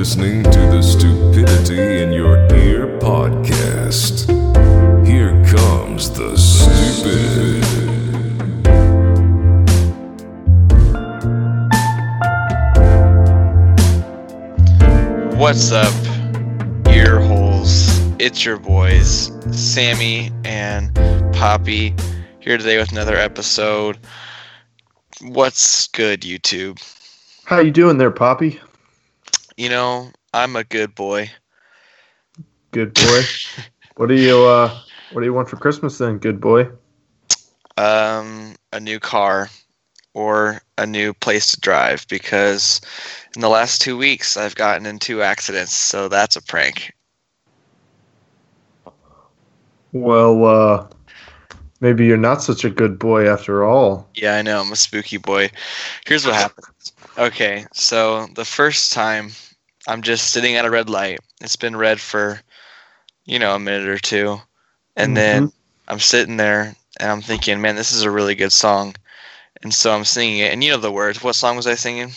listening to the Stupidity in Your Ear podcast. Here comes the stupid. What's up, ear holes? It's your boys, Sammy and Poppy, here today with another episode. What's good, YouTube? How you doing there, Poppy? You know, I'm a good boy. Good boy. what do you uh what do you want for Christmas then, good boy? Um, a new car or a new place to drive because in the last two weeks I've gotten in two accidents, so that's a prank. Well, uh maybe you're not such a good boy after all. Yeah, I know. I'm a spooky boy. Here's what happened. Okay, so the first time I'm just sitting at a red light. It's been red for, you know, a minute or two. And then I'm sitting there and I'm thinking, man, this is a really good song. And so I'm singing it. And you know the words. What song was I singing?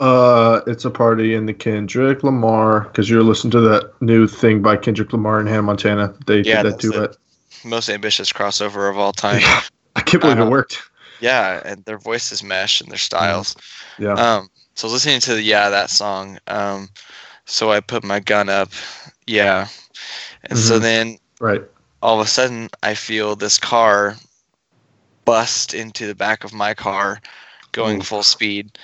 Uh it's a party in the Kendrick Lamar because you're listening to that new thing by Kendrick Lamar and Hannah Montana. They Yeah, did that duet. Most ambitious crossover of all time. Yeah. I can't believe Uh, it worked. yeah, and their voices mesh and their styles. Yeah. Um, so listening to the yeah that song. Um, so I put my gun up, yeah, and so Mhm. then right. all of a sudden I feel this car bust into the back of my car, going Oof. full speed.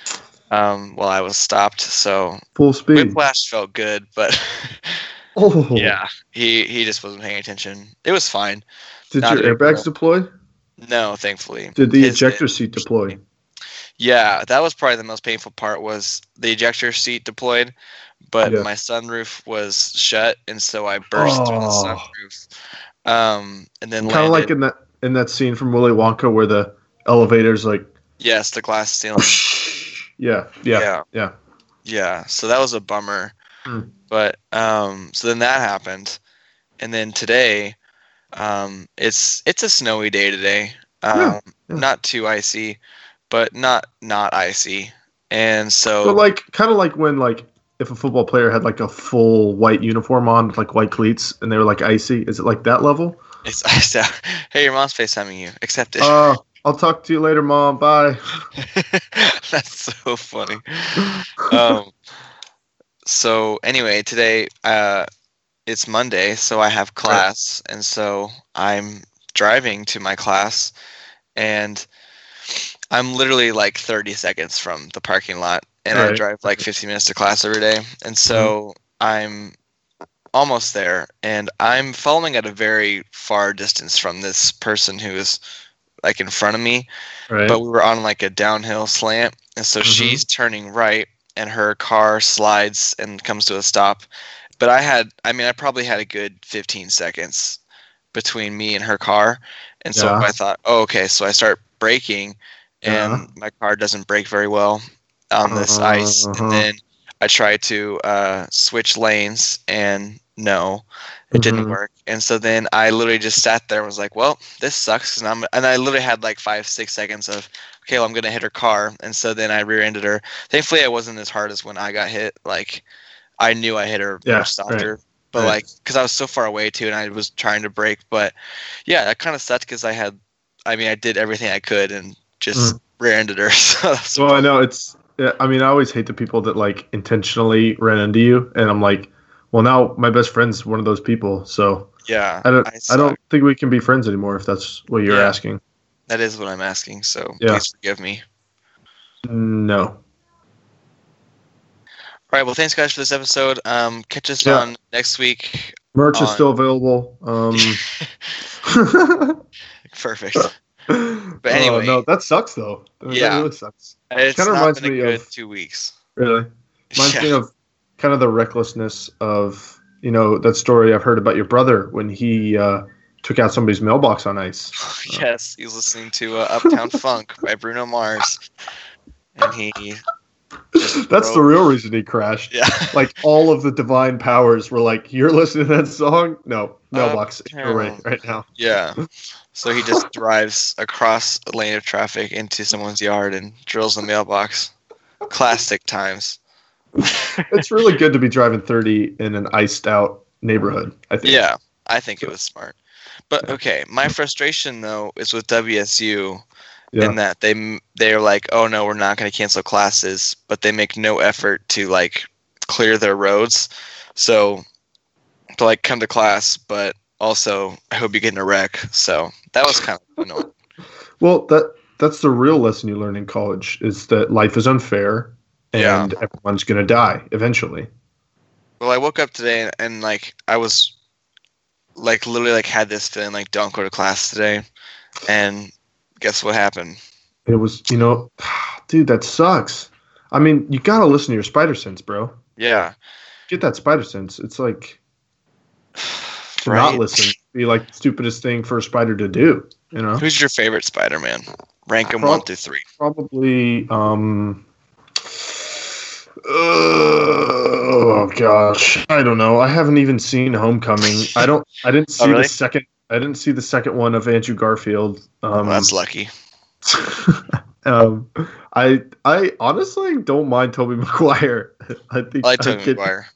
Um, while I was stopped, so Full speed. whiplash felt good, but Oh yeah, he he just wasn't paying attention. It was fine. Did Not your airbags deploy? No, thankfully. Did the His ejector seat deploy? Yeah, that was probably the most painful part was the ejector seat deployed, but Yeah. my sunroof was shut, and so I burst through the Oh. sunroof. Um, and then Kind of like in that in that scene from Willy Wonka where the elevator's like yes, the glass ceiling. yeah, yeah, Yeah. yeah. Yeah, so that was a bummer. Hmm. But um, so then that happened, and then today, um, it's it's a snowy day today. Um, Yeah, yeah. Not too icy, but not not icy. And so, So like kind of like when like if a football player had like a full white uniform on with like white cleats and they were like icy, is it like that level? it's iced out. Hey, your mom's FaceTiming you. Accept it. Uh, I'll talk to you later, mom. Bye. That's so funny. Um, so anyway, today uh, it's Monday, so I have class, and so I'm driving to my class, and I'm literally like 30 seconds from the parking lot, and I drive like 15 minutes to class every day, and so I'm almost there, and I'm following at a very far distance from this person who is like in front of me, Right. but we were on like a downhill slant and so Mhm. she's turning right and her car slides and comes to a stop but i had i mean i probably had a good 15 seconds between me and her car and so Yeah. i thought oh okay so i start braking and my car doesn't brake very well on this ice Uh-huh. and then i try to uh, switch lanes and no it didn't Mhm. work and so then i literally just sat there and was like well this sucks and i'm and i literally had like five six seconds of okay well, i'm gonna hit her car and so then i rear-ended her thankfully i wasn't as hard as when i got hit like i knew i hit her Yeah, much softer right, but right. like because i was so far away too and i was trying to brake but yeah that kind of sucked because i had i mean i did everything i could and just Mm. rear-ended her so Well, I know it's. I mean, I always hate the people that like intentionally ran into you, and I'm like, well, now my best friend's one of those people, so yeah I don't. I I, don't think we can be friends anymore if that's what you're Yeah. asking. That is what i'm asking so Yeah. please forgive me No. All right. Well, thanks guys for this episode. Um, catch us Yeah. on next week. Merch is still available. Um. Perfect. but anyway. no, that sucks though. That Yeah. really sucks. It's Kinda reminds been a me good of- two weeks. Really. Reminds Yeah. me of kind of the recklessness of you know that story I've heard about your brother when he uh, took out somebody's mailbox on ice. yes, he's listening to uh, Uptown Funk by Bruno Mars, and he. That's the real reason he crashed. Yeah. Like all of the divine powers were like, "You're listening to that song? No, mailbox Uptown. right right now." yeah. So he just drives across a lane of traffic into someone's yard and drills the mailbox. Classic times. it's really good to be driving 30 in an iced out neighborhood. I think. Yeah, I think it was smart. But okay, my frustration though is with WSU Yeah. in that they they're like, oh no, we're not going to cancel classes, but they make no effort to like clear their roads. So to like come to class, but also I hope you get in a wreck. So that was kind of annoying. Well, that that's the real lesson you learn in college is that life is unfair and Yeah. everyone's going to die eventually. Well, I woke up today and, and like I was like literally like had this feeling like don't go to class today, and guess what happened? It was, you know, dude, that sucks. I mean, you got to listen to your spider sense, bro. Yeah, Get that spider sense. It's like to right. not listen be like the stupidest thing for a spider to do, you know? Who's your favorite Spider-Man? Rank them Prob- one through three. Probably um oh gosh, I don't know. I haven't even seen Homecoming. I don't. I didn't see Oh, really? the second. I didn't see the second one of Andrew Garfield. Um, Well, that's lucky. um, I I honestly don't mind Tobey Maguire. I think I like I Tobey get- Maguire.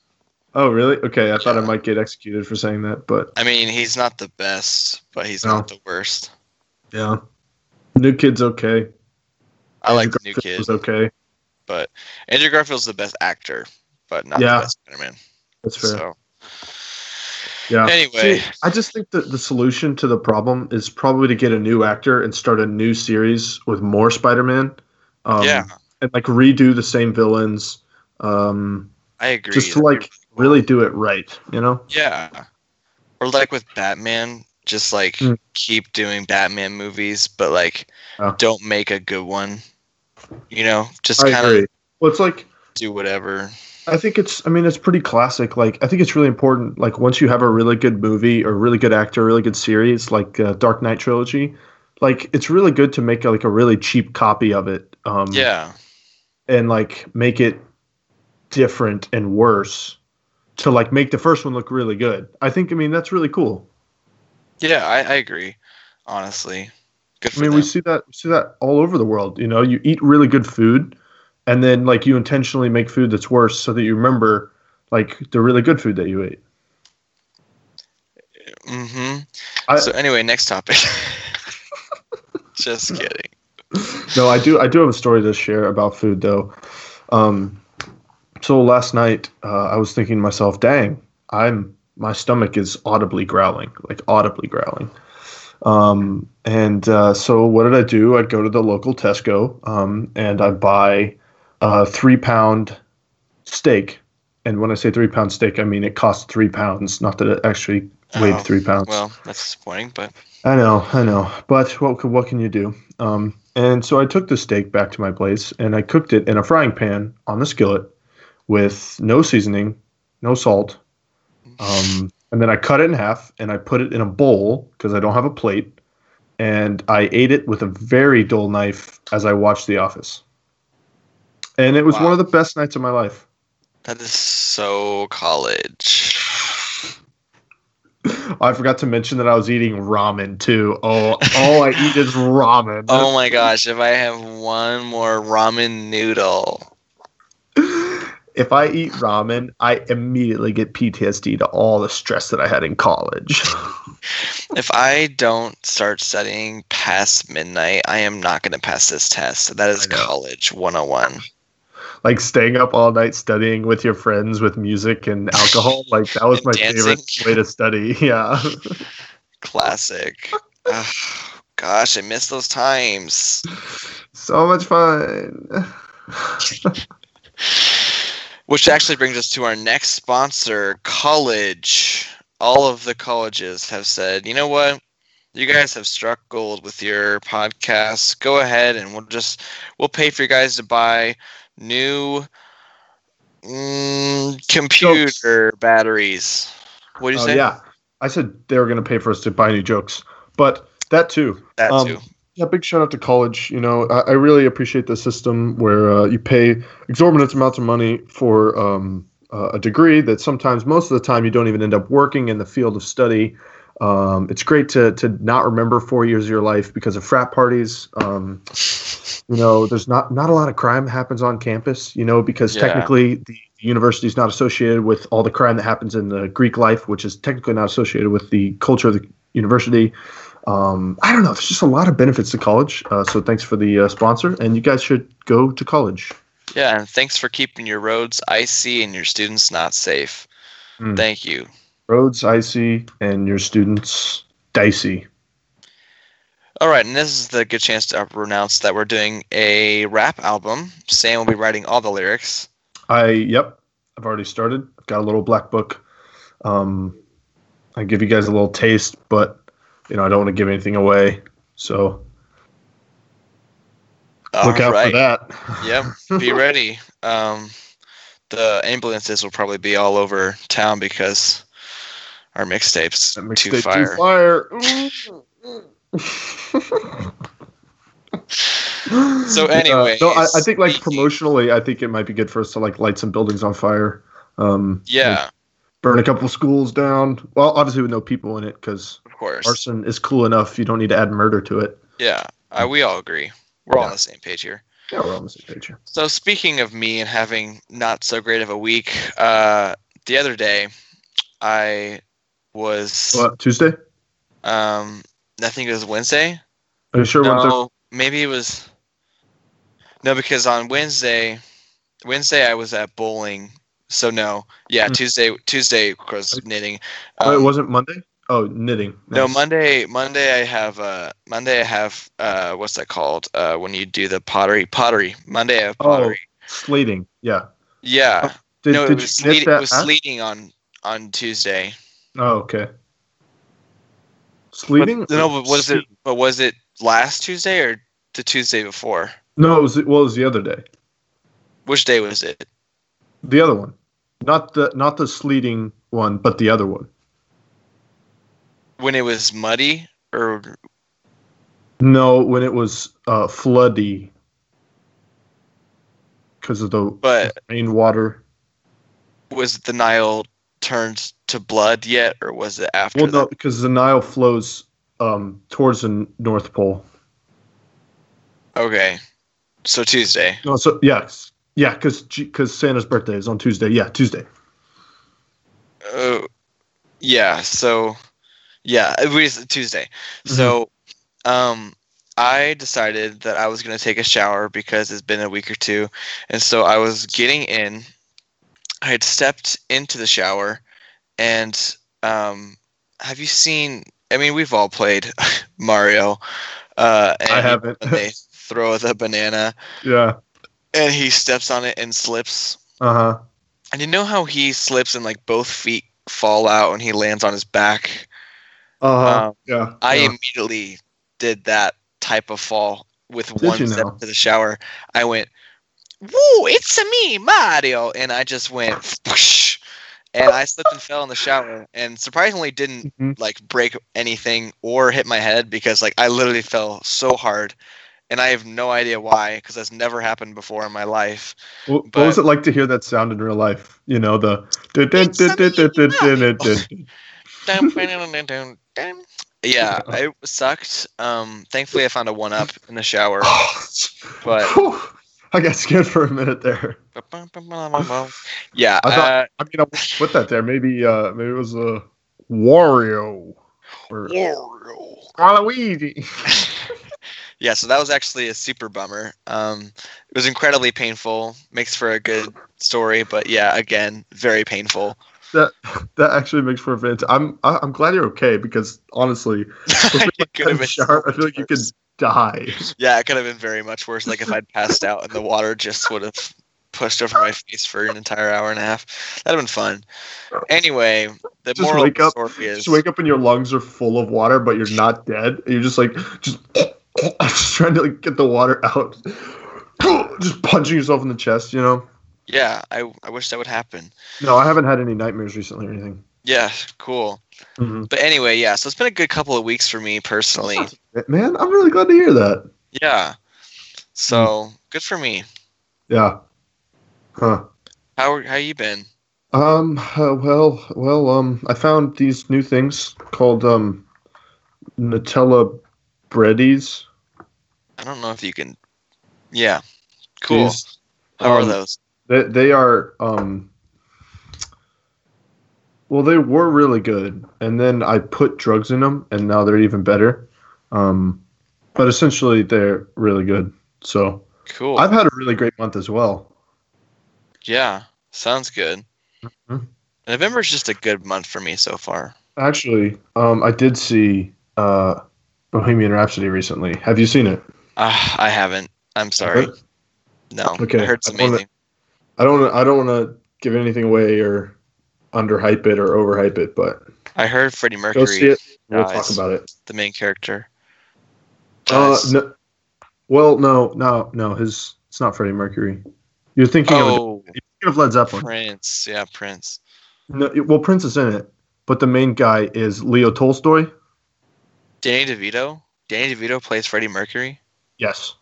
Oh really? Okay, I thought I might get executed for saying that, but I mean, he's not the best, but he's No. not the worst. yeah, new kid's okay. I like Andrew the new Garfield kid, Was okay. But Andrew Garfield's the best actor, but not Yeah. the best Spider-Man. That's fair. So Yeah. Anyway. See, I just think that the solution to the problem is probably to get a new actor and start a new series with more Spider-Man. Um, yeah, And like redo the same villains. Um, I agree. just to like really do it right, you know? Yeah. Or like with Batman, just like Hmm. keep doing Batman movies, but like don't make a good one. You know, just kind of Well, it's like do whatever. I think it's. I mean, it's pretty classic. Like, I think it's really important. Like, once you have a really good movie or really good actor, really good series, like uh, Dark Knight trilogy, like it's really good to make like a really cheap copy of it. Um, Yeah. and like make it different and worse to like make the first one look really good. I think. I mean, that's really cool. Yeah, I, I agree. Honestly. I mean, them. we see that we see that all over the world. You know, you eat really good food, and then like you intentionally make food that's worse so that you remember like the really good food that you ate. mm-hmm. I- so anyway, next topic. just kidding. no, I do. I do have a story to share about food, though. Um, so last night, uh, I was thinking to myself, "Dang, I'm my stomach is audibly growling, like audibly growling." Um, and uh, so what did I do? I'd go to the local Tesco, um, and I'd buy a three pound steak. And when I say three pound steak, I mean it costs three pounds, not that it actually weighed Oh, three pounds. Well, that's disappointing, but I know, I know, but what what can you do? Um, and so I took the steak back to my place and I cooked it in a frying pan on the skillet with no seasoning, no salt, um, and then I cut it in half and I put it in a bowl because I don't have a plate, and I ate it with a very dull knife as I watched The Office. And it was Wow. one of the best nights of my life. that is so college. I forgot to mention that I was eating ramen too. Oh, all I eat is ramen. Oh my gosh, if I have one more ramen noodle. if I eat ramen, I immediately get PTSD to all the stress that I had in college. If I don't start studying past midnight, I am not going to pass this test. That is college 101. like staying up all night studying with your friends with music and alcohol, like that was my dancing. favorite way to study. Yeah. Classic. Ugh, gosh, I miss those times. so much fun. Which actually brings us to our next sponsor, college. All of the colleges have said, you know what? You guys have struck gold with your podcast. Go ahead and we'll just we'll pay for you guys to buy new mm, computer batteries. What do you Oh say? yeah. I said they were going to pay for us to buy new jokes, but that too. That Um, too. Yeah, big shout out to college. You know, I, I really appreciate the system where uh, you pay exorbitant amounts of money for um, uh, a degree that sometimes, most of the time, you don't even end up working in the field of study. Um, it's great to to not remember four years of your life because of frat parties. Um, you know, there's not not a lot of crime happens on campus. You know, because Yeah. technically the university is not associated with all the crime that happens in the Greek life, which is technically not associated with the culture of the university. Um, I don't know. There's just a lot of benefits to college. Uh, so thanks for the uh, sponsor, and you guys should go to college. Yeah, and thanks for keeping your roads icy and your students not safe. Mm. Thank you. Roads icy and your students dicey. All right, and this is the good chance to announce that we're doing a rap album. Sam will be writing all the lyrics. I yep, I've already started. I've got a little black book. Um, I give you guys a little taste, but you know I don't want to give anything away. So look out right. for that. Yep, be ready. Um, the ambulances will probably be all over town because our mixtapes That too mixtape fire. fire. So Yeah, no, I, I think like promotionally, I think it might be good for us to like light some buildings on fire. Um, Yeah, burn a couple schools down. Well, obviously with no people in it, because of course. arson is cool enough. You don't need to add murder to it. Yeah, uh, we all agree. We're all on the same page here. Yeah, we're on the same page here. So speaking of me and having not so great of a week, uh, the other day I was What Tuesday? um, I think it was Wednesday. Are you sure? Wednesday? No, maybe it was no because on Wednesday, Wednesday I was at bowling. So no, yeah, Hmm. Tuesday Tuesday was knitting. Oh, it Um, wasn't Monday. Oh, knitting. No, Monday. Monday, I have. Uh, Monday, I have. Uh, what's that called? Uh, when you do the pottery. Pottery. Monday, I have Oh. pottery. Slating. Yeah. Yeah. Did, no, did it was sleeting, it was sleeting on on Tuesday. Oh, okay. Sleeting? But, no, but was it? But was it last Tuesday or the Tuesday before? No, it was. Well, it was the other day. Which day was it? The other one, not the not the sleeting one, but the other one. When it was muddy, or No, when it was uh, floody because of the but rainwater. was the Nile turned to blood yet, or was it after? Well, no, because the Nile flows um, towards the North Pole. Okay. So Tuesday. No, so yes, yeah, because because Santa's birthday is on Tuesday. Yeah, Tuesday. Oh, yeah. So, yeah, it was Tuesday. So, um, I decided that I was gonna take a shower because it's been a week or two, and so I was getting in. I had stepped into the shower, and um, have you seen? I mean, we've all played Mario. Uh, and I haven't. They throw the banana, Yeah. And he steps on it and slips. Uh huh. And you know how he slips and like both feet fall out and he lands on his back? Uh huh. Um, yeah. I yeah. immediately did that type of fall with Did one you step to the shower. I went, "Woo, it's a me, Mario!" And I just went, whoosh, and I slipped and fell in the shower, and surprisingly didn't Mhm. like break anything or hit my head because like I literally fell so hard, and I have no idea why because that's never happened before in my life. What, what but- was it like to hear that sound in real life? You know the. Yeah, it sucked. Um, thankfully, I found a one up in the shower. But I got scared for a minute there. yeah, I thought- uh, I mean, I put that there. Maybe, uh, maybe it was a Wario or Waluigi. yeah. So that was actually a super bummer. Um, it was incredibly painful. Makes for a good story, but yeah, again, very painful. that that actually makes for a fantastic. I'm I- I'm glad you're okay because honestly, it could have been. so I feel like you could die. Yeah, it could have been very much worse. Like if I'd passed out and the water just would have pushed over my face for an entire hour and a half. That'd have been fun. Anyway, the Just moral wake of the up- story is Just wake up and your lungs are full of water, but you're not dead. You're just like just just trying to like get the water out. Just punching yourself in the chest, you know. yeah, I, I wish that would happen. No, I haven't had any nightmares recently or anything. Yeah, cool. Mhm. But anyway, yeah, so it's been a good couple of weeks for me personally. Man, I'm really glad to hear that. Yeah. So good for me. Yeah. Huh. How how you been? Um. uh, well. Well. Um. I found these new things called um, Nutella breadies. I don't know if you can. Yeah. Cool. These- How are um, those? They they are um. Well, they were really good, and then I put drugs in them, and now they're even better. Um, but essentially, they're really good. So Cool. I've had a really great month as well. yeah. Sounds good. Mhm. November's just a good month for me so far. Actually, um, I did see uh, Bohemian Rhapsody recently. Have you seen it? Uh, I haven't. I'm sorry. No. Okay, I heard it's I wanna- amazing. I don't. I don't want to give anything away or underhype it or overhype it, but I heard Freddie Mercury. go see it. We'll talk about it. the main character. Uh, no, well, no, no, no. His it's not Freddie Mercury. You're thinking of oh, you're thinking of Led Zeppelin. Prince. Yeah, Prince. No, well, Prince is in it, but the main guy is Leo Tolstoy. Danny DeVito. Danny DeVito plays Freddie Mercury. Yes.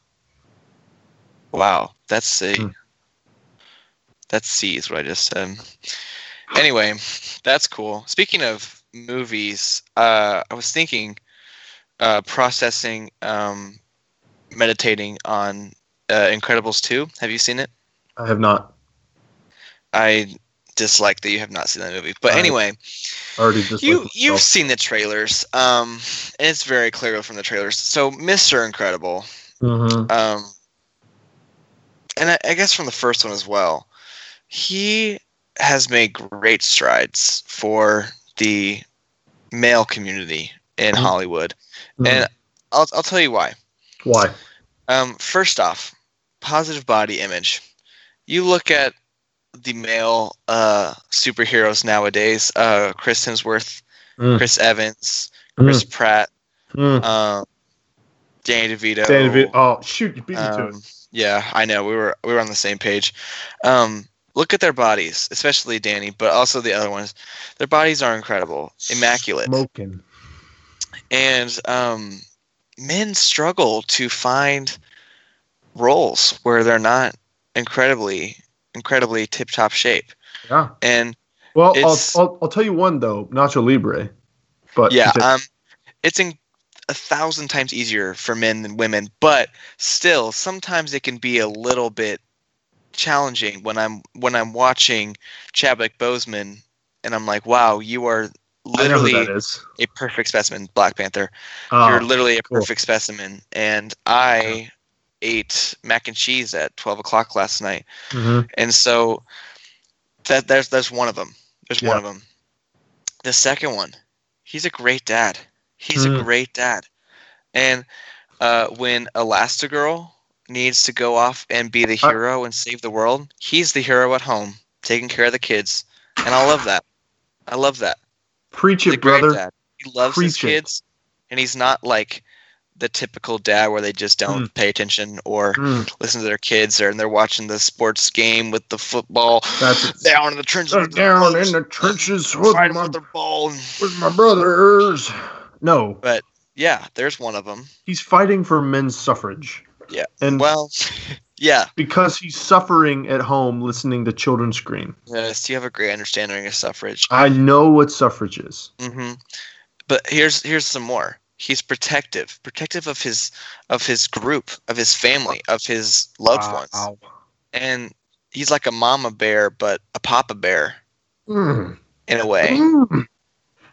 Wow, that's C. Hmm. That's C is what I just said. Anyway, that's cool. Speaking of movies, uh, I was thinking, uh, processing, um, meditating on uh, Incredibles 2. Have you seen it? I have not I dislike that you have not seen that movie. But I- anyway, already you you've seen the trailers, um, and it's very clear from the trailers. So, Mr. Incredible, hmm um, and I, I guess from the first one as well, he has made great strides for the male community in Mhm. Hollywood, and I'll I'll tell you why. why? Um, first off, positive body image. You look at the male uh, superheroes nowadays: uh, Chris Hemsworth, Mm. Chris Evans, Chris Pratt, Mm. um, Danny DeVito. Danny DeVito- Oh shoot! You beat me to it. Um, yeah, I know. We were we were on the same page. Um, look at their bodies, especially Danny, but also the other ones. Their bodies are incredible, immaculate, Smoking. and um, men struggle to find roles where they're not incredibly, incredibly tip top shape. Yeah. And Well, I'll, I'll I'll tell you one though, Nacho Libre. But yeah, um, it's in a thousand times easier for men than women, but still, sometimes it can be a little bit challenging when I'm when I'm watching Chadwick Boseman, and I'm like, wow, you are I know who literally a perfect specimen, Black Panther. Oh, You're literally a cool. perfect specimen, and I ate mac and cheese at twelve o'clock last night, mhm. and so that there's there's one of them. There's one of them. The second one, he's a great dad. He's a Mm. great dad. And uh, when Elastigirl needs to go off and be the hero and save the world, he's the hero at home, taking care of the kids, and I love that. I love that. Preach it, brother. dad. He loves his Preach it. kids, and he's not like the typical dad where they just don't pay attention or Mm, listen to their kids or and they're watching the sports game with the football that's down in the trenches with down in the trenches with my, with their ball. And, with my brothers. No, but yeah, there's one of them. he's fighting for men's suffrage. Yeah. And Well, yeah. because he's suffering at home listening to children scream. Yes, you have a great understanding of suffrage. I know what suffrage is. hmm But here's here's some more. He's protective, protective of his of his group, of his family, of his loved ones, and he's like a mama bear, but a papa bear Mm. in a way. Mm.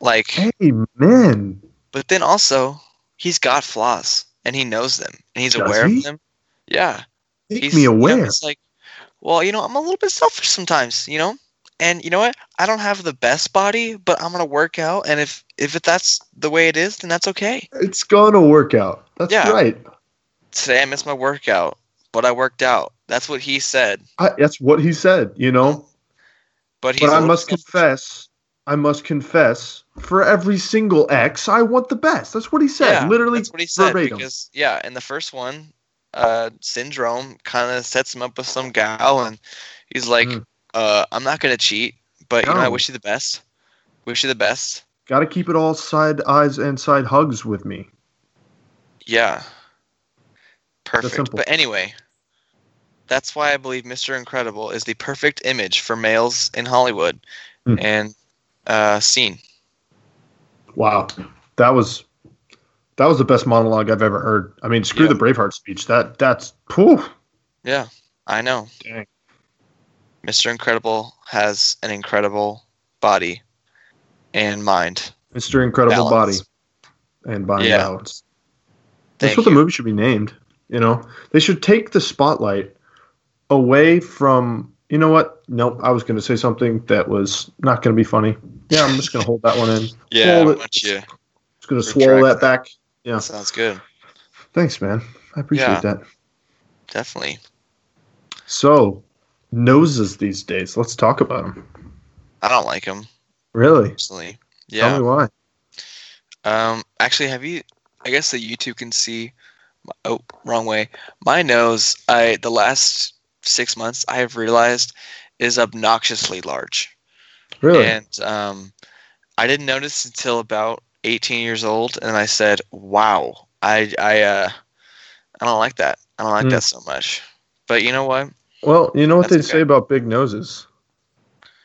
Like, Amen. but then also he's got flaws, and he knows them, and he's Does aware he? of them. Yeah, Make he's me you know, aware. he's like, well, you know, I'm a little bit selfish sometimes, you know. And you know what? I don't have the best body, but I'm gonna work out, and if if that's the way it is, then that's okay. It's gonna work out. That's Yeah. right. Today I missed my workout, but I worked out. That's what he said. I, that's what he said. You know. But he's but I must selfish. confess. I must confess. For every single X, I want the best. That's what he said. Yeah, Literally That's what he said. verbatim. Because yeah, in the first one, uh, Syndrome kind of sets him up with some gal, and he's like, Mm. Uh, "I'm not gonna cheat, but you know, I wish you the best. Wish you the best." Got to keep it all side eyes and side hugs with me. Yeah. Perfect. But anyway, that's why I believe Mr. Incredible is the perfect image for males in Hollywood Hmm. and uh, scene. Wow, that was that was the best monologue I've ever heard. I mean, screw Yeah. the Braveheart speech. That that's phew. Yeah, I know. Dang. Mr. Incredible has an incredible body and mind. Mr. Incredible Balance. body and body Yeah. balance. That's Thank what the movie should be named. You know, they should take the spotlight away from. You know what? Nope. I was going to say something that was not going to be funny. Yeah, I'm just going to hold that one in. Yeah, Hold it. you? Just going to swallow Retract that back. Yeah. Sounds good. Thanks, man. I appreciate Yeah. that. Definitely. So, noses these days. Let's talk about them. I don't like them. Really? personally. Tell Yeah. me why. Um. Actually, have you? I guess the YouTube can see. My, oh, wrong way. My nose. I the last six months I have realized is obnoxiously large. Really? And um, I didn't notice until about 18 years old, and I said, "Wow, I I uh, I don't like that. I don't like Hmm. that so much." But you know what? Well, you know what they say about big noses?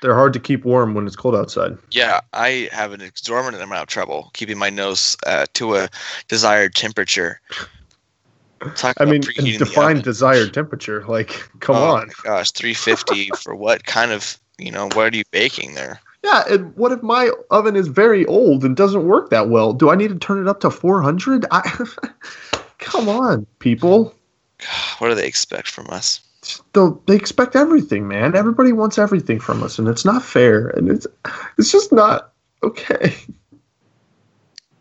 They're hard to keep warm when it's cold outside. Yeah, I have an exorbitant amount of trouble keeping my nose uh, to a desired temperature. Talk I about mean, define desired temperature. Like, come oh on. gosh, 350 for what kind of you know? What are you baking there? Yeah, and what if my oven is very old and doesn't work that well? Do I need to turn it up to 400? I, come on, people. What do they expect from us? They expect everything, man. Everybody wants everything from us, and it's not fair, and it's it's just not okay.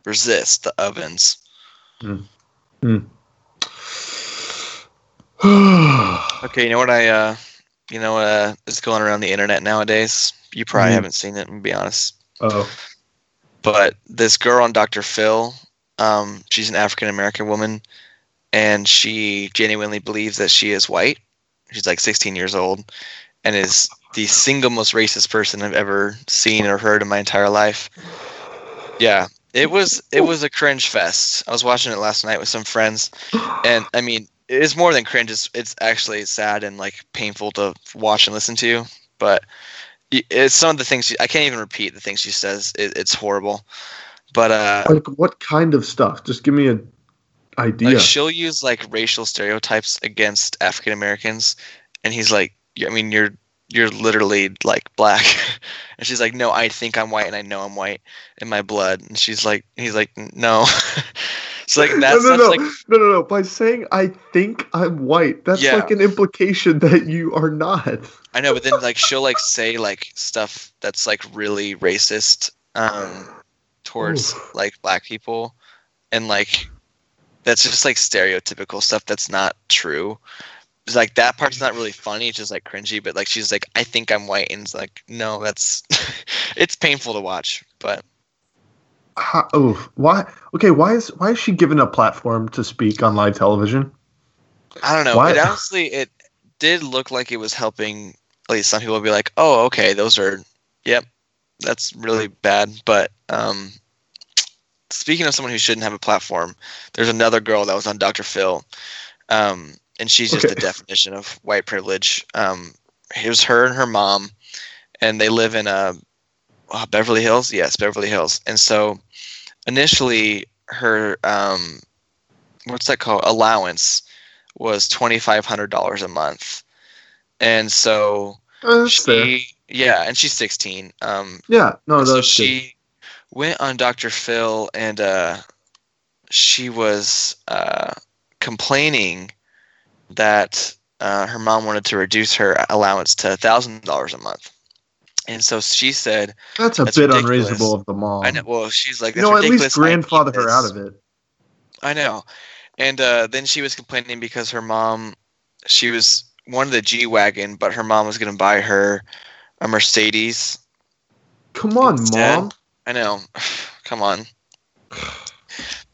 Resist the ovens. Okay, you know what I uh you know uh is going around the internet nowadays? You probably Mhm. haven't seen it, to be honest. oh, But this girl on Dr. Phil, um, she's an African American woman and she genuinely believes that she is white. She's like 16 years old and is the single most racist person I've ever seen or heard in my entire life. Yeah. It was it was a cringe fest. I was watching it last night with some friends and I mean it is more than cringe. It's, it's actually sad and like painful to watch and listen to. But it's some of the things she, I can't even repeat the things she says. It, it's horrible. But uh, like what kind of stuff? Just give me an idea. like she'll use like racial stereotypes against African Americans, and he's like, I mean, you're you're literally like black, and she's like, no, I think I'm white, and I know I'm white in my blood, and she's like, he's like, no. so like that's, no, no, that's no, like no, no, no. By saying I think I'm white, that's Yeah. like an implication that you are not. I know, but then like she'll like say like stuff that's like really racist um towards Oof. like black people and like that's just like stereotypical stuff that's not true. It's like that part's not really funny, it's just like cringy, but like she's like, I think I'm white and it's like, no, that's it's painful to watch. But How, oh, why? Okay, why is why is she given a platform to speak on live television? I don't know. Why- It honestly it did look like it was helping at least some people would be like, Oh, okay, those are yep, that's really bad. But um speaking of someone who shouldn't have a platform, there's another girl that was on Dr. Phil. Um and she's just Okay. the definition of white privilege. Um it was her and her mom and they live in uh, uh Beverly Hills. Yes, Beverly Hills. And so initially her um what's that called? Allowance was twenty five hundred dollars a month, and so Uh, that's fair. she yeah, and she's sixteen. Um, Yeah, no, so good. Went on Dr. Phil, and uh, she was uh, complaining that uh, her mom wanted to reduce her allowance to thousand dollars a month, and so she said, That's a that's bit ridiculous. unreasonable of the mom. "I know." Well, she's like, you "That's know, at least grandfather her out of it. I know. And uh, then she was complaining because her mom, she was wanted the G wagon, but her mom was going to buy her a Mercedes. Come on, Instead- mom. I know. Come on.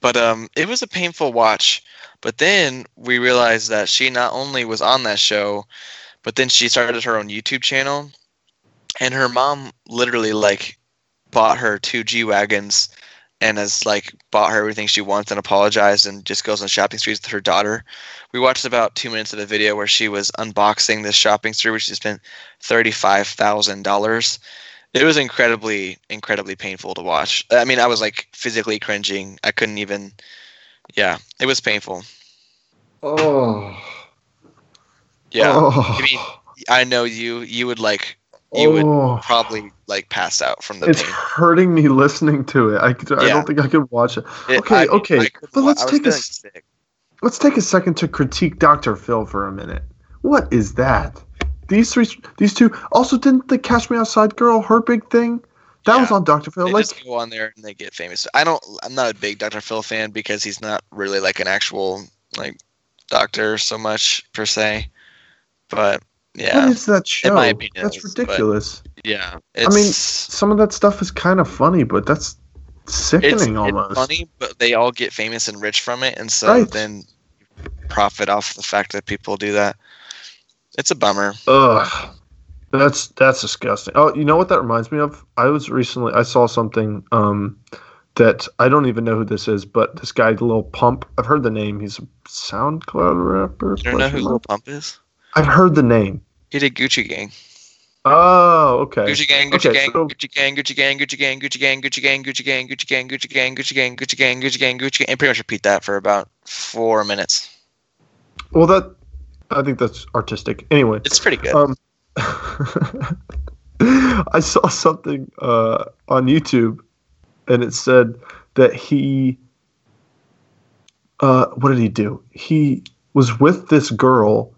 But um, it was a painful watch. But then we realized that she not only was on that show, but then she started her own YouTube channel, and her mom literally like bought her two G wagons and has like bought her everything she wants and apologized and just goes on shopping sprees with her daughter. We watched about two minutes of the video where she was unboxing this shopping spree, which she spent thirty five thousand dollars. It was incredibly, incredibly painful to watch. I mean, I was like physically cringing. I couldn't even. Yeah, it was painful. Oh. Yeah, Oh. I mean, I know you. You would like. You would Oh. probably like pass out from the It's pain. hurting me listening to it. I, could- I Yeah. don't think I could watch it. It- Okay, I mean, okay, could but let's take a sick. Let's take a second to critique Dr. Phil for a minute. What is that? These three, these two. Also, didn't the Catch Me Outside girl her big thing? That was on Dr. Phil. They Like, just go on there and they get famous. I don't. I'm not a big Dr. Phil fan because he's not really like an actual like doctor so much per se. But yeah, what is that show? my opinion, that's is, but- ridiculous. yeah. I mean, Some of that stuff is kind of funny, but that's it's, sickening it's almost. funny, but they all get famous and rich from it, and so Right. then profit off the fact that people do that. It's a bummer. Ugh. That's that's disgusting. Oh, you know what that reminds me of? I was recently I saw something um that I don't even know who this is, but this guy Lil Pump. I've heard the name. He's a SoundCloud rapper. You don't know who Lil? Pump is? I've heard the name. He did Gucci Gang. Oh, okay. Gucci Gang, Gucci Gang, Gucci Gang, Gucci Gang, Gucci Gang, Gucci Gang, Gucci Gang, Gucci Gang, Gucci Gang, Gucci Gang, Gucci Gang, Gucci Gang, Gucci Gang, Gucci Gang, and pretty much repeat that for about four minutes. Well, that I think that's artistic. Anyway, It's pretty good. Um, I saw something uh, on YouTube, and it said that he, uh, what did he do? He was with this girl,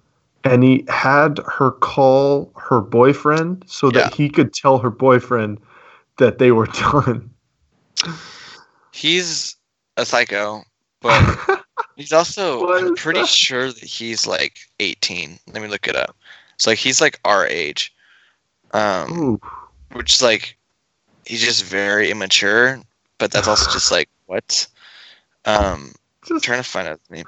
and he had her call her boyfriend so that he could tell her boyfriend that they were done. He's a psycho, but he's also What I'm pretty that? sure that he's like 18. Let me look it up. It's like he's like our age. Um Ooh, which is like he's just very immature, but that's also just like what? Um I'm just, trying to find out his name.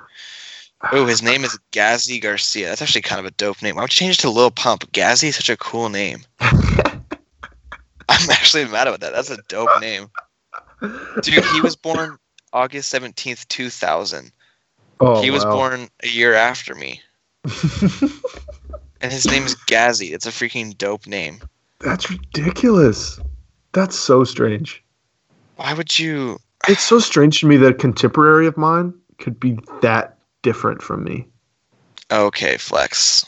Oh, his name is Gazzy Garcia. That's actually kind of a dope name. Why would you change it to Lil Pump? Gazzy is such a cool name. I'm actually mad about that. That's a dope name. Dude, he was born August 17th, 2000. Oh, he was wow. born a year after me. And his name is Gazzy. It's a freaking dope name. That's ridiculous. That's so strange. Why would you? It's so strange to me that a contemporary of mine could be that different from me. Okay, flex.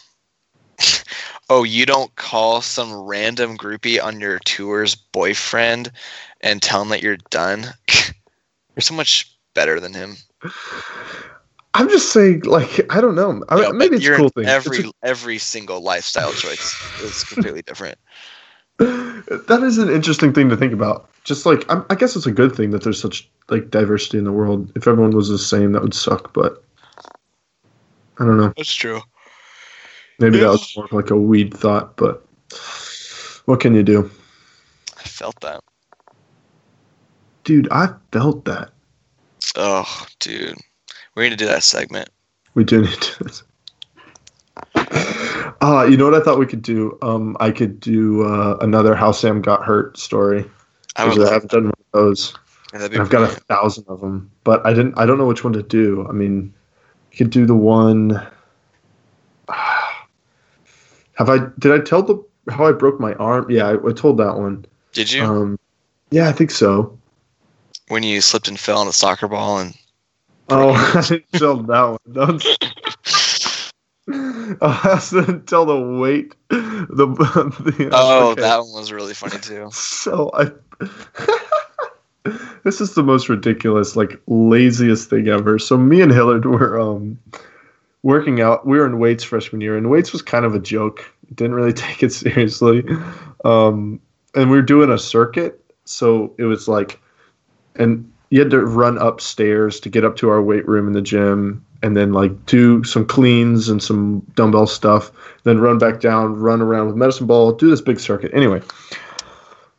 oh, you don't call some random groupie on your tour's boyfriend and tell him that you're done? you're so much better than him. I'm just saying, like, I don't know. I, but maybe it's a cool thing. Every every single lifestyle choice is completely different. that is an interesting thing to think about. Just like, I'm, I guess it's a good thing that there's such like diversity in the world. If everyone was the same, that would suck. But I don't know. That's true. Maybe Yeah. that was more like a weed thought. But what can you do, I felt that. dude? I felt that. Oh, dude. We need to do that segment. We do need to. Uh, you know what I thought we could do? Um, I could do uh, another how Sam got hurt story. I, would, I haven't done one of those. that. That'd be And I've got a thousand of them, but I didn't. I don't know which one to do. I mean, you could do the one. Have I? Did I tell the how I broke my arm? Yeah, I, I told that one. Did you? Um, yeah, I think so. when you slipped and fell on the soccer ball and Oh, I didn't tell that one. That one's- I didn't tell the weight. The, the Oh, okay. that one was really funny too. So I. this is the most ridiculous, like laziest thing ever. So me and Hillard were um working out. We were in weights freshman year, and weights was kind of a joke. Didn't really take it seriously. Um, and we were doing a circuit, so it was like, and you had to run upstairs to get up to our weight room in the gym, and then like do some cleans and some dumbbell stuff. Then run back down, run around with medicine ball, do this big circuit. Anyway.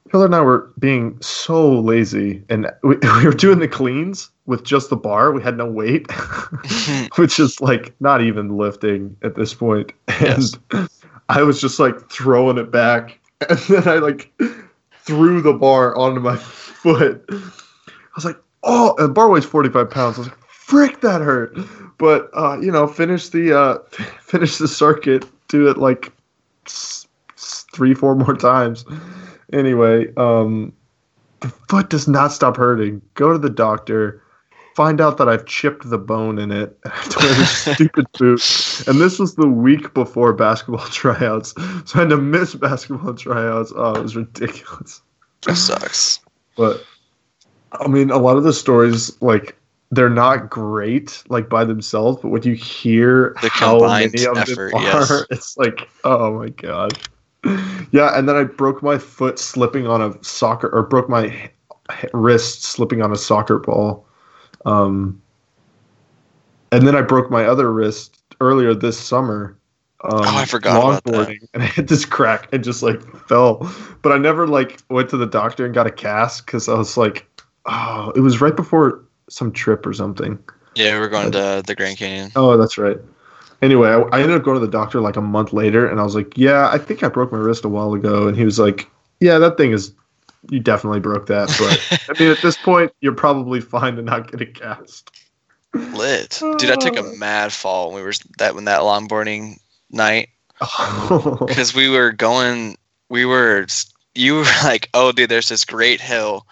Hillard and I were being so lazy, and we, we were doing the cleans with just the bar. We had no weight, which is like not even lifting at this point. And Yes. I was just like throwing it back, and then I like threw the bar onto my foot. I was like, oh, and bar weighs 45 pounds. I was like, frick, that hurt. But uh, you know, finish the uh, finish the circuit, do it like three, four more times. Anyway, um, the foot does not stop hurting. Go to the doctor. Find out that I've chipped the bone in it. I have to wear this stupid boot. And this was the week before basketball tryouts. So I had to miss basketball tryouts. Oh, it was ridiculous. That sucks. But I mean, a lot of the stories, like, they're not great, like by themselves. But when you hear The how many of effort, them are, yes. it's like, oh my god. Yeah, and then I broke my foot slipping on a soccer, or broke my wrist slipping on a soccer ball. Um, and then I broke my other wrist earlier this summer. Um, Oh, I forgot about that. longboarding, and I hit this crack and just like fell. But I never like went to the doctor and got a cast because I was like, oh, it was right before some trip or something. Yeah, we were going to the Grand Canyon. Oh, that's right. Anyway, I, I ended up going to the doctor like a month later, and I was like, "Yeah, I think I broke my wrist a while ago." And he was like, "Yeah, that thing is, you definitely broke that." But I mean, at this point, you're probably fine to not get a cast. Lit, dude. I took a mad fall when we were that when that longboarding night because we were going. We were. You were like, "Oh, dude, there's this great hill."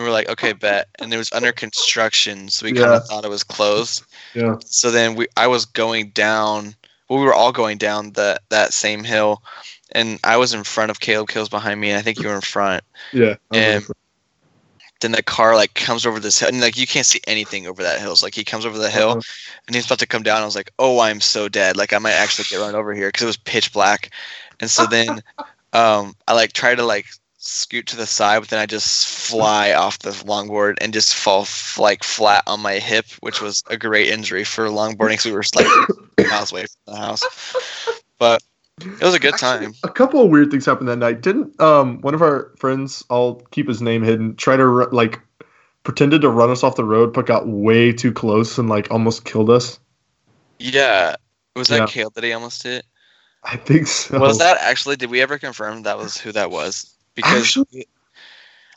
And we're like, "Okay, bet." And it was under construction, so we kind of thought it was closed. yeah, So then we, I was going down. Well, we were all going down that that same hill, and I was in front of Caleb. Caleb's behind me, and I think you were in front. yeah. And then the car like comes over this hill, and like you can't see anything over that hill. So like he comes over the hill, Uh-huh. and he's about to come down. I was like, oh, I'm so dead. Like I might actually get run over here because it was pitch black. And so then, um, I like try to like scoot to the side, but then I just fly off the longboard and just fall f- like flat on my hip, which was a great injury for longboarding. So we were like miles away from the house, but it was a good time. A couple of weird things happened that night. Didn't um one of our friends, I'll keep his name hidden, try to ru- like pretended to run us off the road, but got way too close and like almost killed us? Yeah. Was that Yeah. Caleb that he almost hit? I think so. Was that actually? Did we ever confirm that was who that was? Because Actually-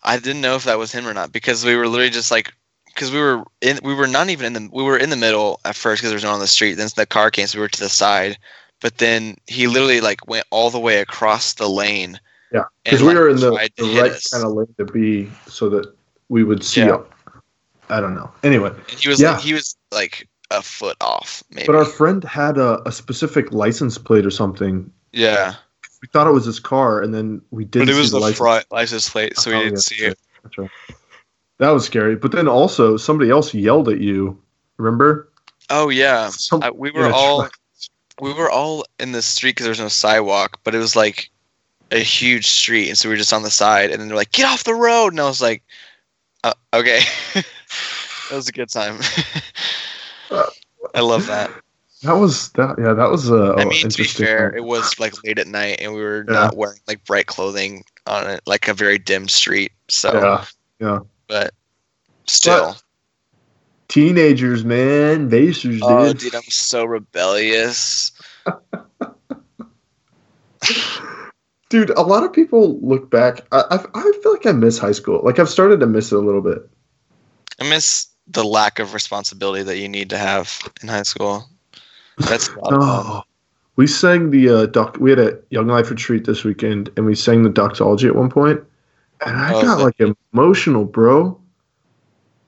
I didn't know if that was him or not. Because we were literally just like, because we were in, we were not even in the, we were in the middle at first because there was no one on the street. Then the car came, so we were to the side. But then he literally like went all the way across the lane. Yeah, because we like, were in the, the right us. kind of lane to be, so that we would see. Yeah. I don't know. Anyway, And he was Yeah. like, he was like a foot off, maybe. but our friend had a, a specific license plate or something. yeah, We thought it was his car, and then we didn't. but it see was the, license. front license plate, so we Oh, didn't yeah, see it. That's right. That was scary. But then also somebody else yelled at you. Remember? Oh yeah, Some- I, we were all truck. we were all in the street because there was no sidewalk, but it was like a huge street, and so we were just on the side. And then they're like, "Get off the road!" And I was like, uh, "Okay." that was a good time. I love that. That was that. Yeah, that was uh, I mean, to be fair, it was like late at night, and we were Yeah. not wearing like bright clothing on it, like a very dim street. So, yeah, but still, teenagers, man, basers, oh, dude. dude, I'm so rebellious. Dude, a lot of people look back. I, I I feel like I miss high school. Like I've started to miss it a little bit. I miss the lack of responsibility that you need to have in high school. That's a lot of fun. Oh, we sang the uh, doc. We had a Young Life retreat this weekend, and we sang the doxology at one point, and I Oh, got like emotional, bro.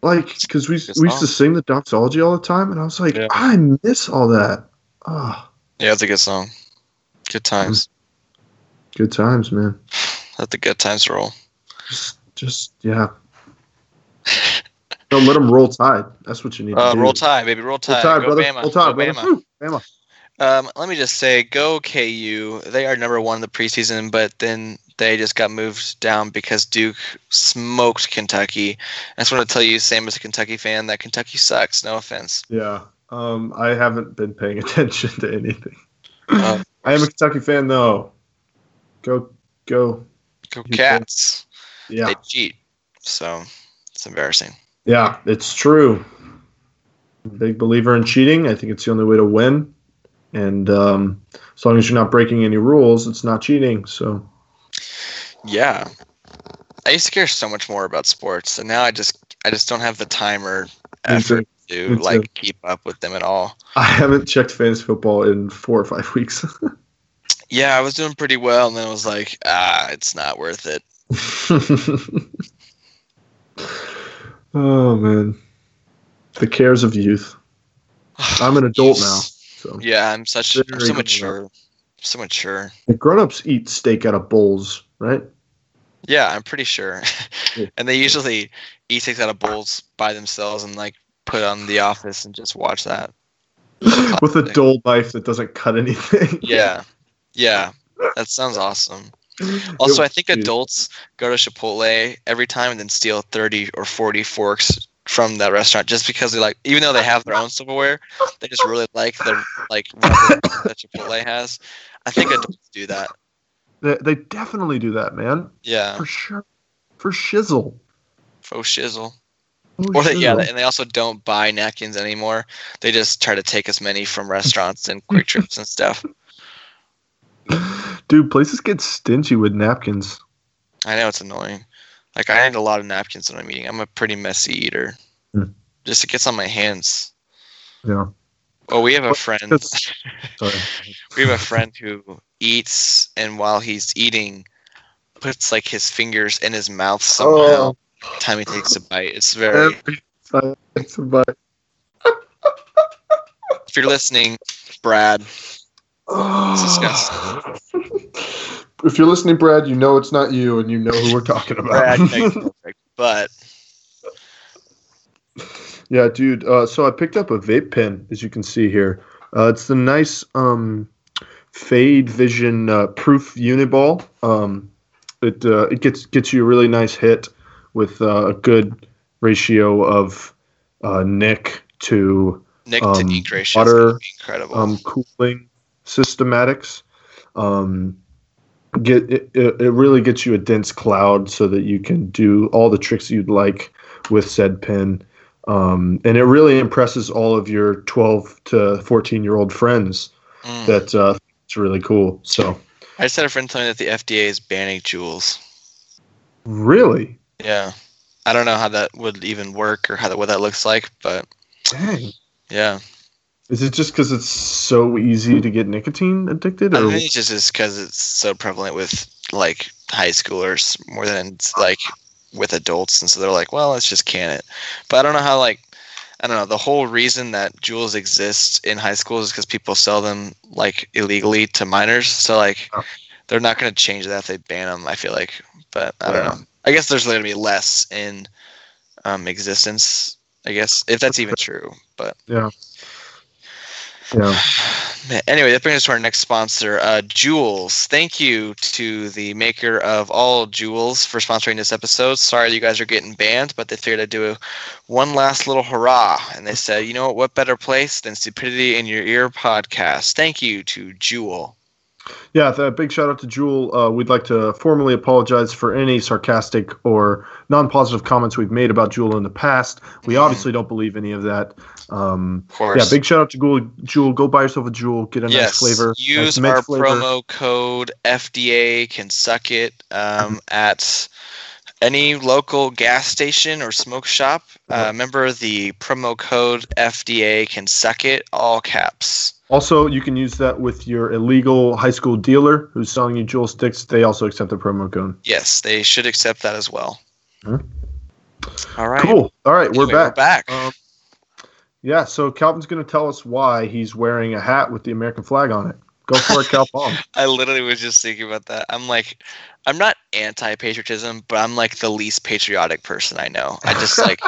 Like, because we we used to sing the doxology all the time, and I was like, Yeah. I miss all that. Oh, Yeah, it's a good song. Good times. good times, man. Let the good times roll. Just, just yeah. Don't let them roll tide. That's what you need Uh, to do. roll tide, baby. Roll Roll tide. tide, Go brother. Bama. Roll tide, Go. Bama. Bama. Um, let me just say, go KU. They are number one in the preseason, but then they just got moved down because Duke smoked Kentucky. I just want to tell you, same as a Kentucky fan, that Kentucky sucks. No offense. Yeah. Um, I haven't been paying attention to anything. Uh, I am a Kentucky fan, though. Go, go. go Cats. Yeah. They cheat. So it's embarrassing. Yeah, it's true. Big believer in cheating. I think it's the only way to win. And um, as long as you're not breaking any rules, it's not cheating. So, Yeah. I used to care so much more about sports, and now I just I just don't have the time or effort to like keep up with them at all. I haven't checked fantasy football in four or five weeks. Yeah, I was doing pretty well, and then I was like, ah, it's not worth it. oh man, the cares of youth. I'm an adult now, so Yeah, I'm such I'm so mature. So mature. the grown-ups eat steak out of bowls, right? Yeah, I'm pretty sure. And they usually eat things out of bowls by themselves and like put on The Office and just watch that. With a dull knife that doesn't cut anything. Yeah, yeah, that sounds awesome. Mm-hmm. Also, I think adults go to Chipotle every time and then steal 30 or 40 forks from that restaurant just because they like, even though they have their own silverware, they just really like the like that Chipotle has. I think adults do that. They, they definitely do that, man. Yeah, For sure. For shizzle. For shizzle. Oh, Or they, yeah, and they also don't buy napkins anymore. They just try to take as many from restaurants and quick trips and stuff. Dude, places get stingy with napkins. I know it's annoying. Like I need a lot of napkins when I'm eating. I'm a pretty messy eater. Hmm. Just it gets on my hands. Yeah. Oh, we have a friend. Sorry. we have a friend who eats and while he's eating puts like his fingers in his mouth somehow Oh. time he takes a bite it's very Every time it's a bite. if you're listening brad Oh. if you're listening, Brad, you know it's not you, and you know who we're talking about. brad perfect but yeah, dude. Uh, so I picked up a vape pen, as you can see here. Uh, it's the nice um, Fade Vision uh, Proof Uniball. Um, it uh, it gets gets you a really nice hit with uh, a good ratio of uh, nick to nick Um, to ink ratio water, incredible um, cooling systematics. Um, get it, it, really gets you a dense cloud so that you can do all the tricks you'd like with said pen. Um, and it really impresses all of your 12 to 14 year old friends Mm. that uh, it's really cool. So, i just had a friend tell me that the fda is banning Juuls really, yeah i don't know how that would even work or how that what that looks like but dang. yeah Is it just because it's so easy to get nicotine addicted? I Or think it's just because it's so prevalent with like high schoolers more than like with adults, and so they're like, well, let's just can it. But I don't know how like I don't know the whole reason that Juuls exist in high schools is because people sell them like illegally to minors. So like Oh. they're not going to change that if they ban them. I feel like, but I don't Yeah. know. I guess there's going to be less in um, existence. I guess if that's even true, but yeah. Man, Anyway, that brings us to our next sponsor, uh, Juul. Thank you to the maker of all Juuls for sponsoring this episode. Sorry you guys are getting banned, but they figured I'd do one last little hurrah. And they said, you know what, what better place than Stupidity in Your Ear podcast? Thank you to Juul. Yeah, the big shout out to Juul. Uh, we'd like to formally apologize for any sarcastic or non positive comments we've made about Juul in the past. We Mhm. obviously don't believe any of that. Um, Of course. yeah, big shout out to Juul. Juul, go buy yourself a Juul, get a yes, nice flavor. use nice our flavor. promo code FDA can suck it um, at any local gas station or smoke shop. Uh, remember the promo code FDA can suck it, all caps. Also, you can use that with your illegal high school dealer who's selling you Juul sticks. They also accept the promo code. Yes, they should accept that as well. Mhm. All right. Cool. All right, Anyway, we're back. back. Um, yeah, so Calvin's going to tell us why he's wearing a hat with the American flag on it. Go for it, Cal Palm. I literally was just thinking about that. I'm like, I'm not anti-patriotism, but I'm like the least patriotic person I know. I just like,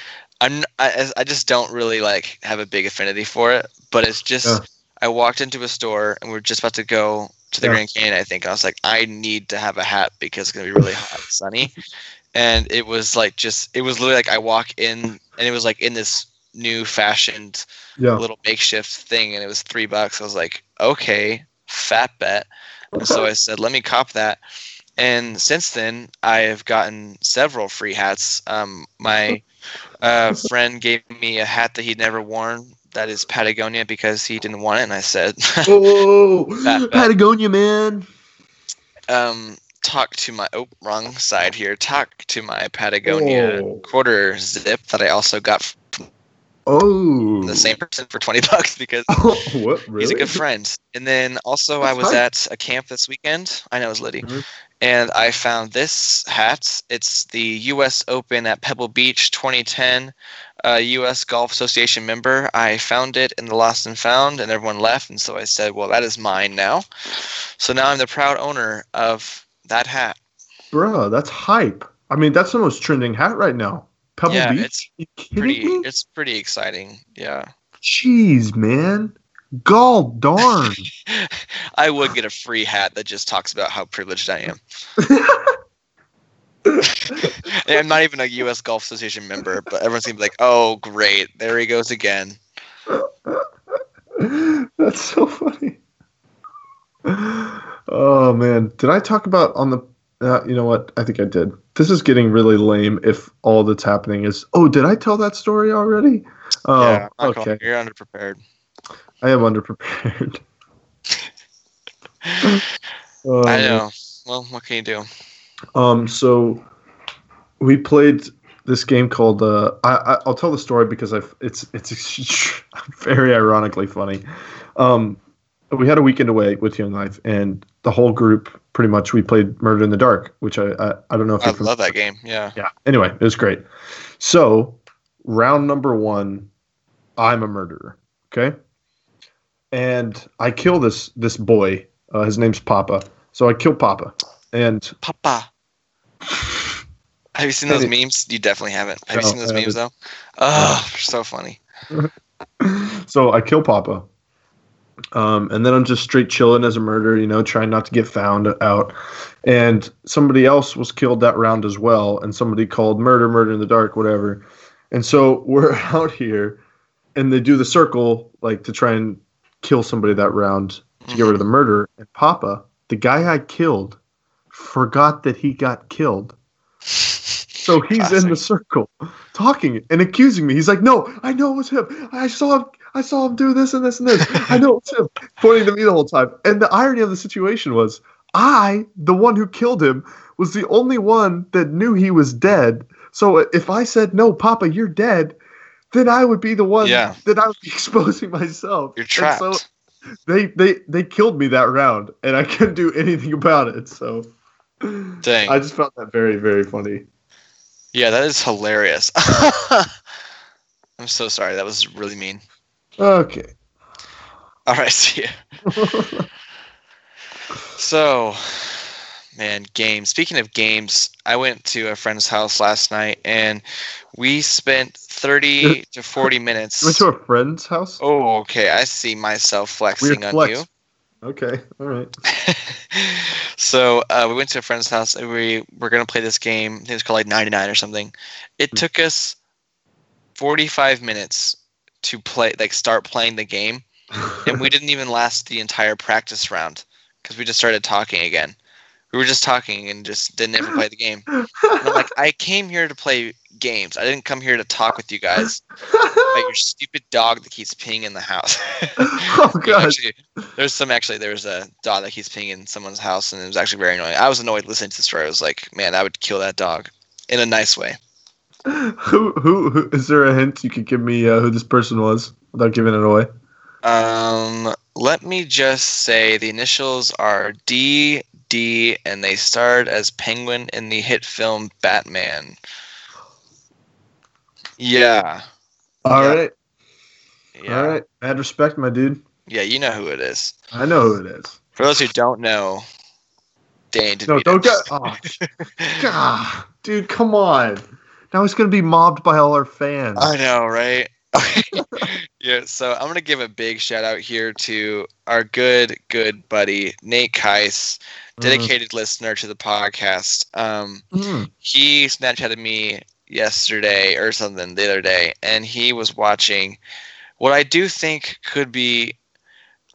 I'm I, I just don't really like have a big affinity for it. But it's just Yeah. I walked into a store and we are just about to go to the Yeah. Grand Canyon. I think I was like, I need to have a hat because it's gonna be really hot and sunny. And it was like just it was literally like I walk in and it was like in this new fashioned Yeah. little makeshift thing and it was three bucks. I was like, okay, fat bet. So I said, let me cop that. And since then, I have gotten several free hats. Um, my uh, friend gave me a hat that he'd never worn. That is Patagonia because he didn't want it, and I said, Oh. Patagonia, man. um, talk to my oh wrong side here. Talk to my Patagonia Oh. quarter zip that I also got from Oh, the same person for twenty bucks because what? Really? he's a good friend. And then also I was hype. at a camp this weekend. I know it's Liddy. Mhm. And I found this hat. It's the U.S. Open at Pebble Beach 2010 uh, U.S. Golf Association member. I found it in the Lost and Found, and everyone left. And so I said, well, that is mine now. So now I'm the proud owner of that hat. Bruh, that's hype. I mean, that's the most trending hat right now. Pebble yeah, Beach? it's pretty. me? It's pretty exciting. Yeah, Jeez, man. Gall darn. I would get a free hat that just talks about how privileged I am. I'm not even a U.S. Golf Association member, but everyone's gonna be like, "Oh, great, there he goes again." That's so funny. Oh man, did I talk about on the? Uh, you know what? I think I did. This is getting really lame. If all that's happening is, oh, did I tell that story already? Oh, yeah, okay. calling- you're underprepared. I am underprepared. Oh, I know. Well, what can you do? Um, so we played this game called. Uh, I, I I'll tell the story because I've it's it's very ironically funny. Um, we had a weekend away with Young Life, and the whole group pretty much we played Murder in the Dark, which I I, I don't know if I love that game. Yeah. yeah. Anyway, it was great. So, round number one, I'm a murderer. Okay. And I kill this this boy. Uh, his name's Papa. So I kill Papa. And Papa. Have you seen those memes? You definitely haven't. Have you seen those memes though? Oh, so funny. so I kill Papa. Um, and then I'm just straight chilling as a murderer, you know, trying not to get found out. And somebody else was killed that round as well. And somebody called murder, murder in the dark, whatever. And so we're out here and they do the circle like to try and kill somebody that round to get rid of the murder. And Papa, the guy I killed, forgot that he got killed. So he's in the circle talking and accusing me. He's like, "No, I know it was him. I saw him. I saw him do this and this and this. I know it was him." Pointing to me the whole time. And the irony of the situation was, I, the one who killed him, was the only one that knew he was dead. So if I said, "No, Papa, you're dead," then I would be the one Yeah. that I would be exposing myself. You're And trapped. so they they they killed me that round, and I couldn't do anything about it. So Dang. I just found that very very funny. yeah, that is hilarious. I'm so sorry. That was really mean. Okay. All right, see ya. So, man, games. Speaking of games, I went to a friend's house last night and we spent 30 to 40 minutes. You went to a friend's house. Oh, okay. I see myself flexing Weird on you. Okay. All right. so uh, we went to a friend's house and we were gonna play this game. I think it was called like 99 or something. It Hmm. took us 45 minutes to play, like start playing the game, and we didn't even last the entire practice round because we just started talking again. We were just talking and just didn't ever play the game. And I'm like, I came here to play games. I didn't come here to talk with you guys about your stupid dog that keeps peeing in the house. oh god. There's some actually. There was a dog that keeps peeing in someone's house, and it was actually very annoying. I was annoyed listening to the story. I was like, man, I would kill that dog in a nice way. Who, who who is there a hint you could give me uh, who this person was without giving it away? Um, let me just say the initials are D D, and they starred as Penguin in the hit film Batman. Yeah, All Yeah. right. yeah, All right. Mad respect, my dude. yeah. You know who it is. I know who it is. For those who don't know, Dane No, don't get. Oh, God, dude, come on. Now he's gonna be mobbed by all our fans. I know, right? yeah, so I'm gonna give a big shout out here to our good, good buddy Nate Keiss, dedicated listener to the podcast. Um, Mm. he Snapchatted me yesterday or something the other day, and he was watching what I do think could be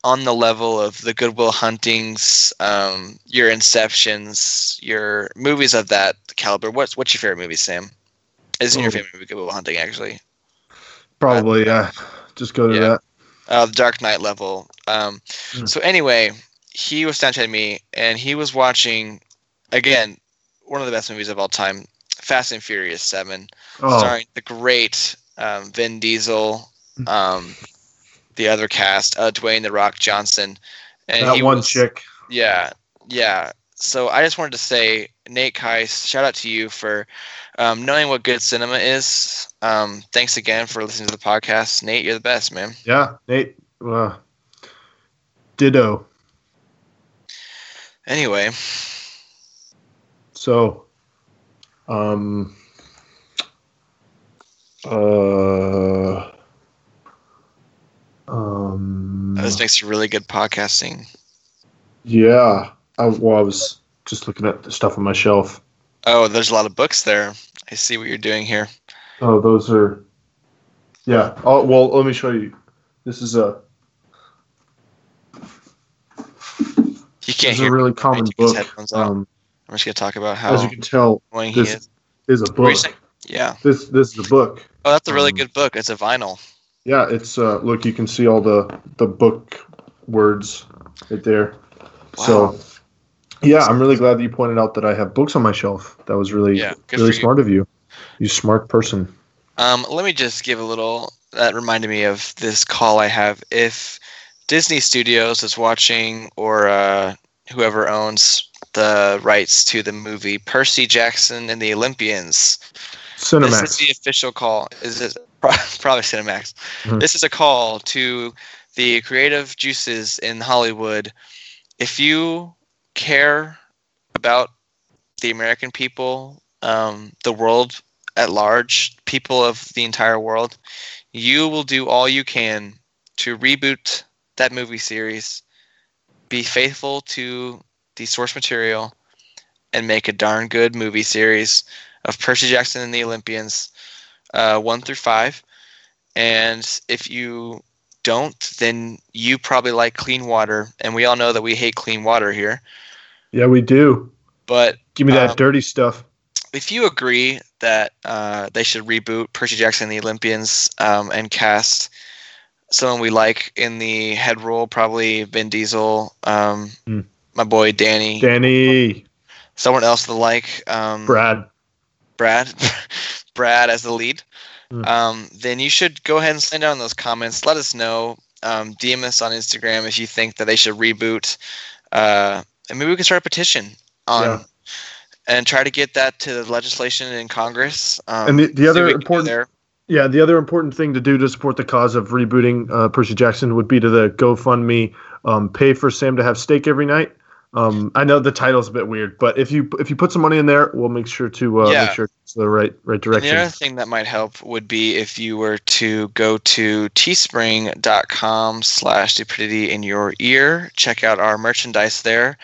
on the level of the Good Will Huntings, um, your Inceptions, your movies of that caliber. What's what's your favorite movie, Sam? Isn't your Oh. favorite movie Good Will Hunting actually? Probably, yeah. Just go to Yeah. that. uh, the Dark Knight level. Um, Mm. So anyway, he was Snapchatting me, and he was watching again, one of the best movies of all time, Fast and Furious Seven, Oh, starring the great um, Vin Diesel, um, the other cast, uh, Dwayne the Rock Johnson, and that one was- chick. Yeah, yeah. So I just wanted to say, Nate Kais, shout out to you for um, knowing what good cinema is. Um, thanks again for listening to the podcast, Nate. You're the best, man. Yeah, Nate. Uh, ditto. Anyway, So, um, uh, um, this makes really good podcasting. yeah. I, well, I was just looking at the stuff on my shelf. Oh, there's a lot of books there. I see what you're doing here. Oh, those are. Yeah. Oh, well, let me show you. This is a. You can't hear. a really common book. Um, I'm just gonna talk about how as you can tell, this is. is a book. Yeah. This this is a book. Oh, that's a really Um, good book. It's a vinyl. Yeah, it's uh look you can see all the the book words right there. Wow. So yeah, I'm really glad that you pointed out that I have books on my shelf. That was really Yeah, really for you. smart of you. You smart person. Um, let me just give a little. That reminded me of this call I have. If Disney Studios is watching, or uh, whoever owns the rights to the movie Percy Jackson and the Olympians, Cinemax. this is the official call. Is it probably Cinemax? Mhm. This is a call to the creative juices in Hollywood. If you care about the American people, um, the world at large, people of the entire world, you will do all you can to reboot that movie series, be faithful to the source material, and make a darn good movie series of Percy Jackson and the Olympians, uh, one through five. And if you don't, then you probably like clean water, and we all know that we hate clean water here. Yeah, we do. But Give me that Um, dirty stuff. if you agree that uh, they should reboot Percy Jackson and the Olympians um, and cast someone we like in the head role, probably Vin Diesel, um, Hmm. my boy Danny, Danny, someone else to like, um, Brad. Brad, Brad as the lead, Hmm. um, then you should go ahead and send down those comments. Let us know. Um, DM us on Instagram if you think that they should reboot, uh, and maybe we can start a petition on. Yeah. And try to get that to the legislation in Congress. Um, And the- the other what we can do important-. Yeah, the other important thing to do to support the cause of rebooting uh, Percy Jackson would be to the GoFundMe um, pay for Sam to have steak every night. Um, I know the title's a bit weird, but if you if you put some money in there, we'll make sure to uh, Yeah. make sure it's the right right And direction. the other thing that might help would be if you were to go to teespring.com slash stupidity in your ear, check out our merchandise there,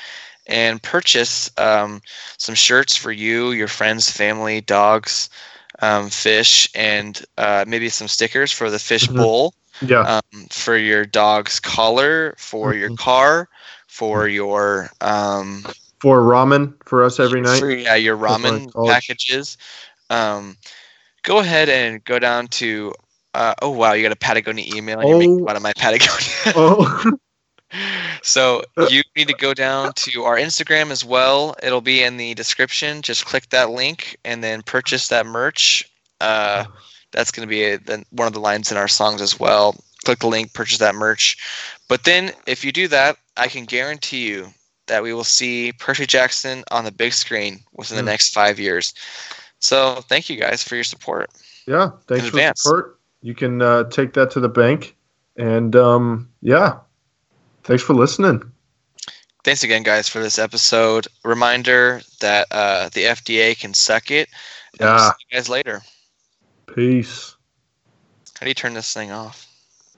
and purchase um, some shirts for you, your friends, family, dogs, um, fish, and uh, maybe some stickers for the fish Mhm. bowl, yeah, um, for your dog's collar, for your Mhm. car, for your um, for ramen for us every night. for, yeah, your ramen packages. Um, go ahead and go down to. Uh, oh wow, you got a Patagonia email and you're making Oh. fun of my Patagonia. Oh, so you need to go down to our Instagram as well. It'll be in the description. Just click that link and then purchase that merch. Uh, that's going to be a, the, one of the lines in our songs as well. Click the link, purchase that merch. But then, if you do that, I can guarantee you that we will see Percy Jackson on the big screen within the Mm. next five years. So, thank you guys for your support. yeah. Thanks for advance. support. You can uh, take that to the bank, and um, yeah, thanks for listening. Thanks again, guys, for this episode. Reminder that uh, the FDA can suck it. We'll Yeah. see you guys later. Peace. How do you turn this thing off?